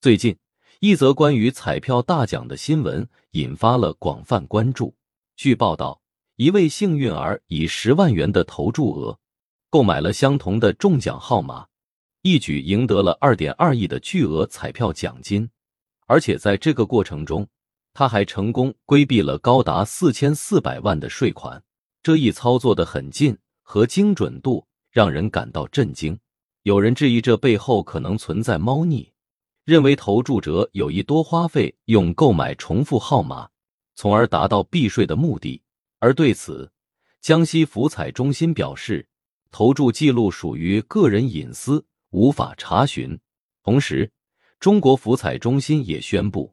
最近，一则关于彩票大奖的新闻引发了广泛关注。据报道，一位幸运儿以十万元的投注额购买了相同的中奖号码，一举赢得了二点二亿的巨额彩票奖金。而且在这个过程中，他还成功规避了高达四千四百万的税款。这一操作的狠劲和精准度让人感到震惊。有人质疑这背后可能存在猫腻，认为投注者有意多花费用购买重复号码，从而达到避税的目的。而对此，江西福彩中心表示，投注记录属于个人隐私，无法查询。同时，中国福彩中心也宣布，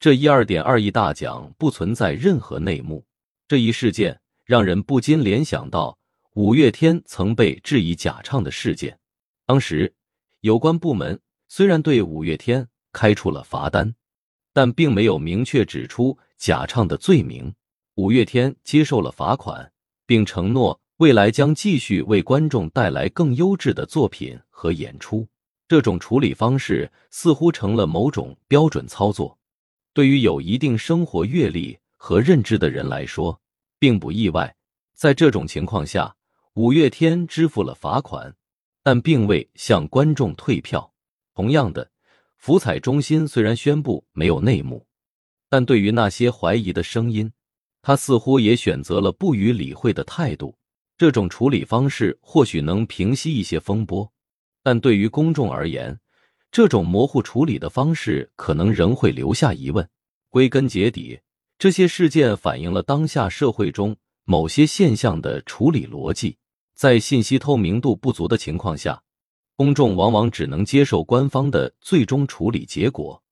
这一二点二亿大奖不存在任何内幕。这一事件。让人不禁联想到五月天曾被质疑假唱的事件。当时，有关部门虽然对五月天开出了罚单，但并没有明确指出假唱的罪名。五月天接受了罚款，并承诺未来将继续为观众带来更优质的作品和演出。这种处理方式似乎成了某种标准操作。对于有一定生活阅历和认知的人来说，并不意外，在这种情况下，五月天支付了罚款，但并未向观众退票。同样的，福彩中心虽然宣布没有内幕，但对于那些怀疑的声音，他似乎也选择了不予理会的态度。这种处理方式或许能平息一些风波，但对于公众而言，这种模糊处理的方式可能仍会留下疑问。归根结底。这些事件反映了当下社会中某些现象的处理逻辑。在信息透明度不足的情况下，公众往往只能接受官方的最终处理结果，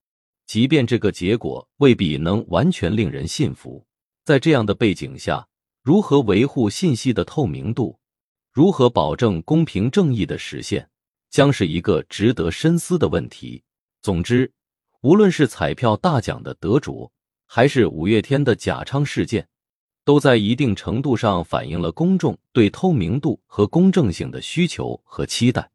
即便这个结果未必能完全令人信服。在这样的背景下，如何维护信息的透明度，如何保证公平正义的实现，将是一个值得深思的问题。总之，无论是彩票大奖的得主，还是五月天的假唱事件，都在一定程度上反映了公众对透明度和公正性的需求和期待。